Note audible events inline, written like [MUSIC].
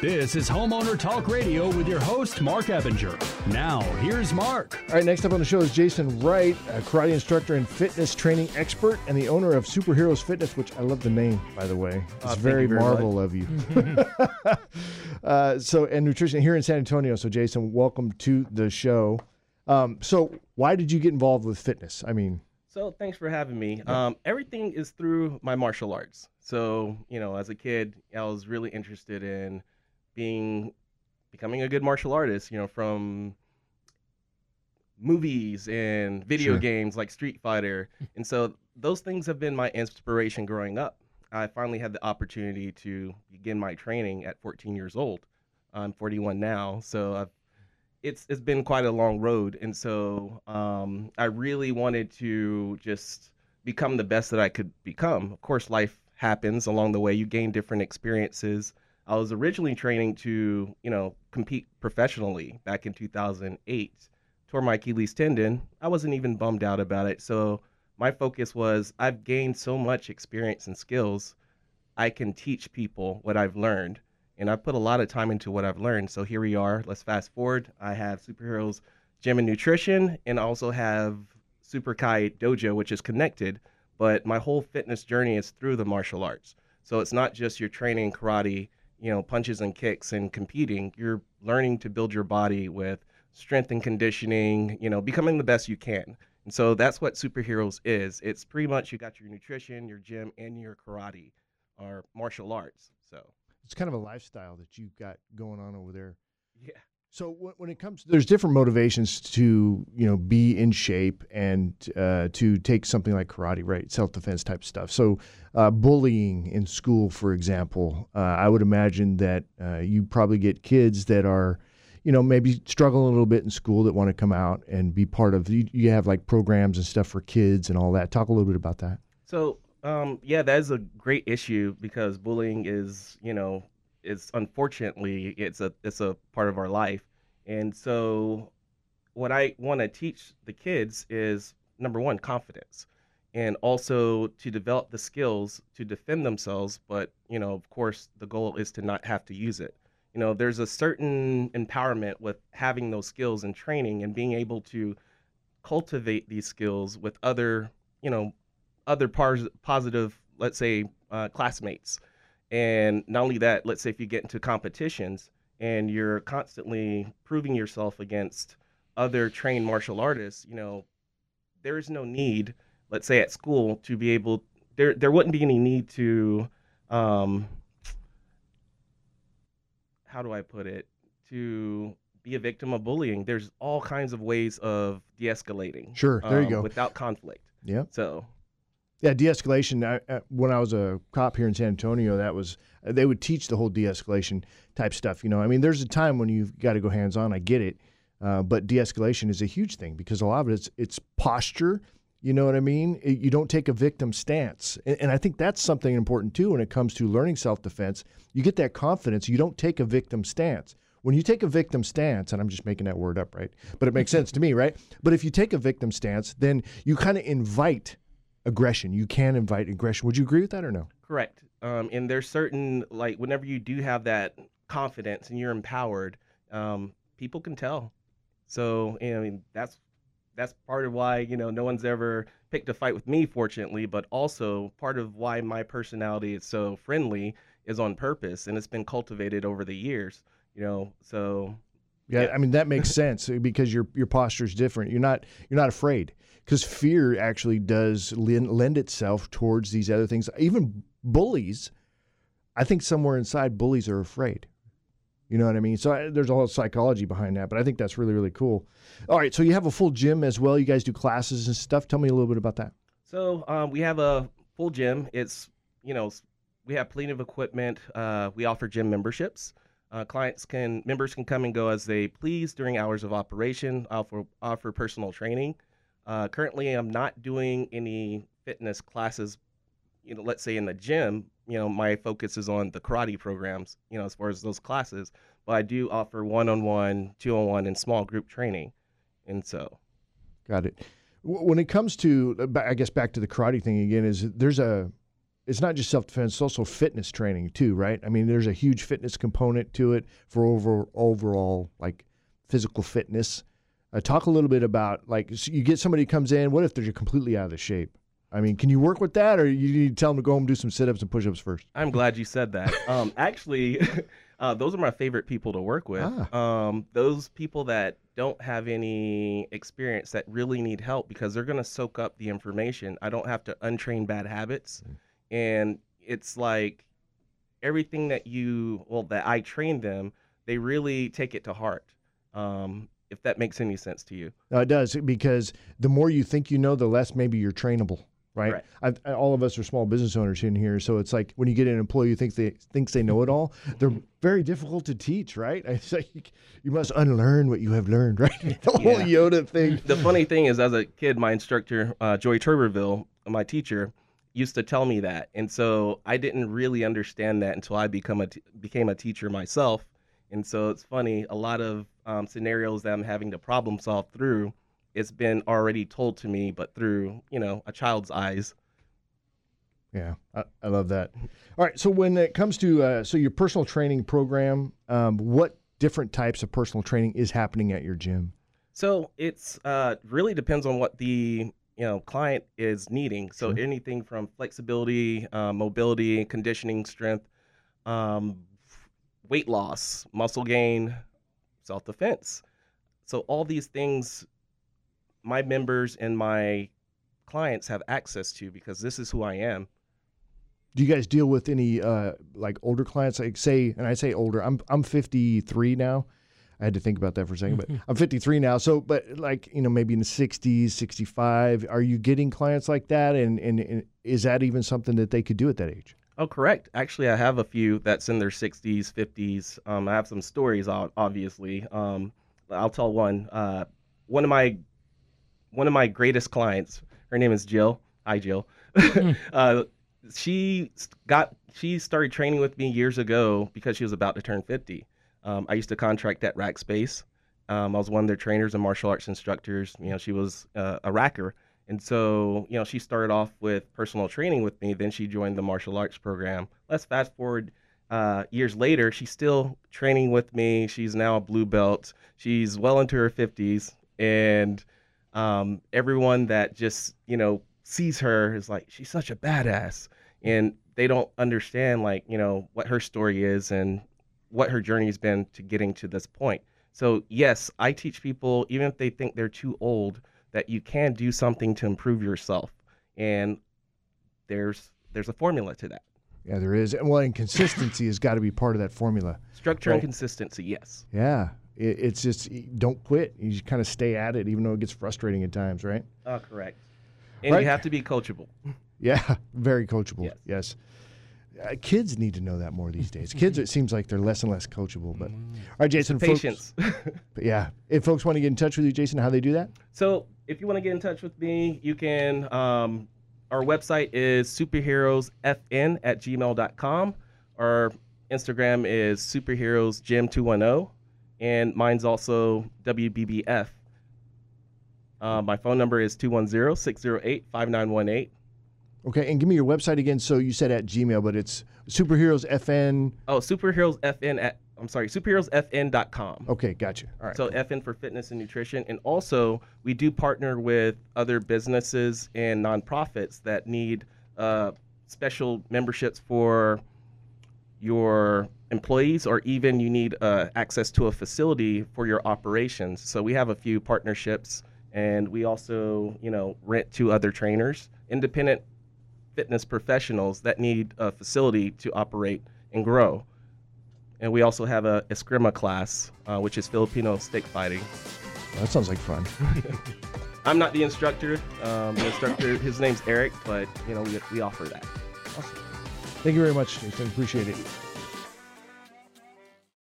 This is Homeowner Talk Radio with your host, Marc Ebinger. Now, here's Marc. All right, next up on the show is Jason Wright, a karate instructor and fitness training expert, and the owner of Superheroes Fitness, which I love the name, by the way. It's Oh, very, very marvel of you. [LAUGHS] uh, so, and nutrition here in San Antonio. So, Jason, welcome to the show. Um, so, why did you get involved with fitness? I mean, So thanks for having me. Um, everything is through my martial arts. So you know, as a kid, I was really interested in being becoming a good martial artist. You know, from movies and video Sure. games like Street Fighter, [LAUGHS] and so those things have been my inspiration growing up. I finally had the opportunity to begin my training at 14 years old. I'm 41 now, so I've it's it's been quite a long road, and so um, I really wanted to just become the best that I could become. Of course, life happens along the way. You gain different experiences. I was originally training to, you know, compete professionally back in 2008. Tore my Achilles tendon. I wasn't even bummed out about it. So my focus was I've gained so much experience and skills. I can teach people what I've learned and I've put a lot of time into what I've learned. So here we are. Let's fast forward. I have Superheroes Gym and Nutrition, and also have Super Kai Dojo, which is connected. But my whole fitness journey is through the martial arts. So it's not just your training karate, you know, punches and kicks and competing. You're learning to build your body with strength and conditioning, you know, becoming the best you can. And so that's what superheroes is. It's pretty much you got your nutrition, your gym, and your karate or martial arts. So it's kind of a lifestyle that you've got going on over there. So when, it comes, to, there's different motivations to you know be in shape and uh, to take something like karate, right? Self defense type stuff. So uh, bullying in school, for example, uh, I would imagine that uh, you probably get kids that are, you know, maybe struggling a little bit in school that want to come out and be part of. You, you have like programs and stuff for kids and all that. Talk a little bit about that. So, um, yeah, that is a great issue because bullying is, you know, is unfortunately it's a it's a part of our life. And so, what I want to teach the kids is number one, confidence, and also to develop the skills to defend themselves. But you know, of course, the goal is to not have to use it. You know, there's a certain empowerment with having those skills and training and being able to cultivate these skills with other, you know, other positive, let's say, uh, classmates. And not only that, let's say if you get into competitions and you're constantly proving yourself against other trained martial artists, you know, there is no need, let's say at school, to be able there there wouldn't be any need to um how do I put it? To be a victim of bullying. There's all kinds of ways of de-escalating. Sure, there you um, go. Without conflict. Yeah. So Yeah, de-escalation. I, I, when I was a cop here in San Antonio, that was they would teach the whole de-escalation type stuff. You know, I mean, there's a time when you've got to go hands-on. I get it, uh, but de-escalation is a huge thing because a lot of it it's, it's posture. You know what I mean? It- you don't take a victim stance, and, and I think that's something important too when it comes to learning self-defense. You get that confidence. You don't take a victim stance. When you take a victim stance, and I'm just making that word up, right? But it makes sense to me, right? But if you take a victim stance, then you kind of invite aggression. You can invite aggression. Would you agree with that or no? Correct. Um, and there's certain like whenever you do have that confidence and you're empowered, um, people can tell. So you know, I mean that's that's part of why you know no one's ever picked a fight with me, fortunately. But also part of why my personality is so friendly is on purpose, and it's been cultivated over the years. You know, so Yeah, Yeah. I mean that makes [LAUGHS] sense uh, because your your posture is different. You're not you're not afraid because fear actually does lend, lend itself towards these other things. Even bullies, I think somewhere inside bullies are afraid. You know what I mean? So I, there's a whole psychology behind that, but I think that's really really cool. All right, so you have a full gym as well. You guys do classes and stuff. Tell me a little bit about that. So um, we have a full gym. It's you know we have plenty of equipment. Uh, we offer gym memberships. Uh, clients can members can come and go as they please during hours of operation. Offer offer personal training. Uh, currently, I'm not doing any fitness classes. You know, let's say in the gym. You know, my focus is on the karate programs. You know, as far as those classes, but I do offer one-on-one, two-on-one, and small group training. And so, Got it. When it comes to, uh, I guess back to the karate thing again, is there's a it's not just self defense; it's also fitness training too, right? I mean, there's a huge fitness component to it for over overall like physical fitness. Uh, talk a little bit about like so you get somebody who comes in. What if they're completely out of the shape? I mean, can you work with that, or you need to tell them to go home and do some sit ups and push ups first? I'm glad you said that. [LAUGHS] Um, actually, [LAUGHS] uh, those are my favorite people to work with. Ah. Um, those people that don't have any experience that really need help because they're going to soak up the information. I don't have to untrain bad habits. And it's like everything that you, well, that I train them, they really take it to heart. Um, if that makes any sense to you. No, it does because the more you think you know, the less maybe you're trainable, right? Right. I- all of us are small business owners in here, so it's like when you get an employee who thinks they thinks they know it all, they're very difficult to teach, right? [LAUGHS] It's like you must unlearn what you have learned, right? [LAUGHS] the whole Yeah. Yoda thing. the funny thing is, as a kid, my instructor, uh, Joey Turberville, my teacher, used to tell me that, and so I didn't really understand that until I become a t- became a teacher myself. And so it's funny, a lot of um, scenarios that I'm having to problem solve through, it's been already told to me, but through you know a child's eyes. Yeah, I, I love that. All right, so when it comes to uh, so your personal training program, um, what different types of personal training is happening at your gym? So it's uh, really depends on what the you know client is needing. So Sure. anything from flexibility, uh, mobility, conditioning, strength, um, weight loss, muscle gain, self defense. So all these things, my members and my clients have access to because this is who I am. Do you guys deal with any uh, like older clients? Like say, and I say older. I'm I'm 53 now. I had to think about that for a second, but I'm 53 now. So, but like you know, maybe in the 60s, 65. Are you getting clients like that? And and, and is that even something that they could do at that age? Oh, correct. Actually, I have a few that's in their 60s, 50s. Um, I have some stories, ob- obviously. Um, I'll tell one. Uh, one of my one of my greatest clients. Her name is Jill. Hi, Jill. [LAUGHS] uh, she got she started training with me years ago because she was about to turn 50. Um, I used to contract at Rackspace. Um, I was one of their trainers and martial arts instructors. You know, she was uh, a racker. And so, you know, she started off with personal training with me. Then she joined the martial arts program. Let's fast forward uh, years later. She's still training with me. She's now a blue belt. She's well into her 50s. And um, everyone that just, you know, sees her is like, she's such a badass. And they don't understand, like, you know, what her story is and what her journey's been to getting to this point. So, yes, I teach people, even if they think they're too old, that you can do something to improve yourself. And there's there's a formula to that. Yeah, there is. And well, and consistency has got to be part of that formula. Structure and consistency, yes. Yeah, it, it's just don't quit. You just kind of stay at it, even though it gets frustrating at times, right? Uh, correct. And Right. you have to be coachable. [LAUGHS] Yeah, very coachable. Yes. Yes. Uh, kids need to know that more these days. Kids, it seems like they're less and less coachable. But all right, Jason. folks- Patience. [LAUGHS] but yeah, if folks want to get in touch with you, Jason, how they do that? So if you want to get in touch with me, you can. Um, our website is superheroesfn at gmail.com. Our Instagram is superheroesgym210. And mine's also WBBF. Uh, my phone number is 210 608 5918. Okay, and give me your website again. So you said at Gmail, but it's superheroes FN. Oh, superheroesfn at, I'm sorry, superheroesfn.com. Okay, gotcha. All right. So FN for fitness and nutrition, and also we do partner with other businesses and nonprofits that need uh, special memberships for your employees, or even you need uh, access to a facility for your operations. So we have a few partnerships, and we also, you know, rent to other trainers, independent fitness professionals that need a facility to operate and grow. And we also have a Eskrima class, uh, which is Filipino stick fighting. that sounds like fun. [LAUGHS] I'm not the instructor. Um, the instructor, [LAUGHS] his name's Eric, but you know we, we offer that. Thank you very much, Jason. Appreciate it.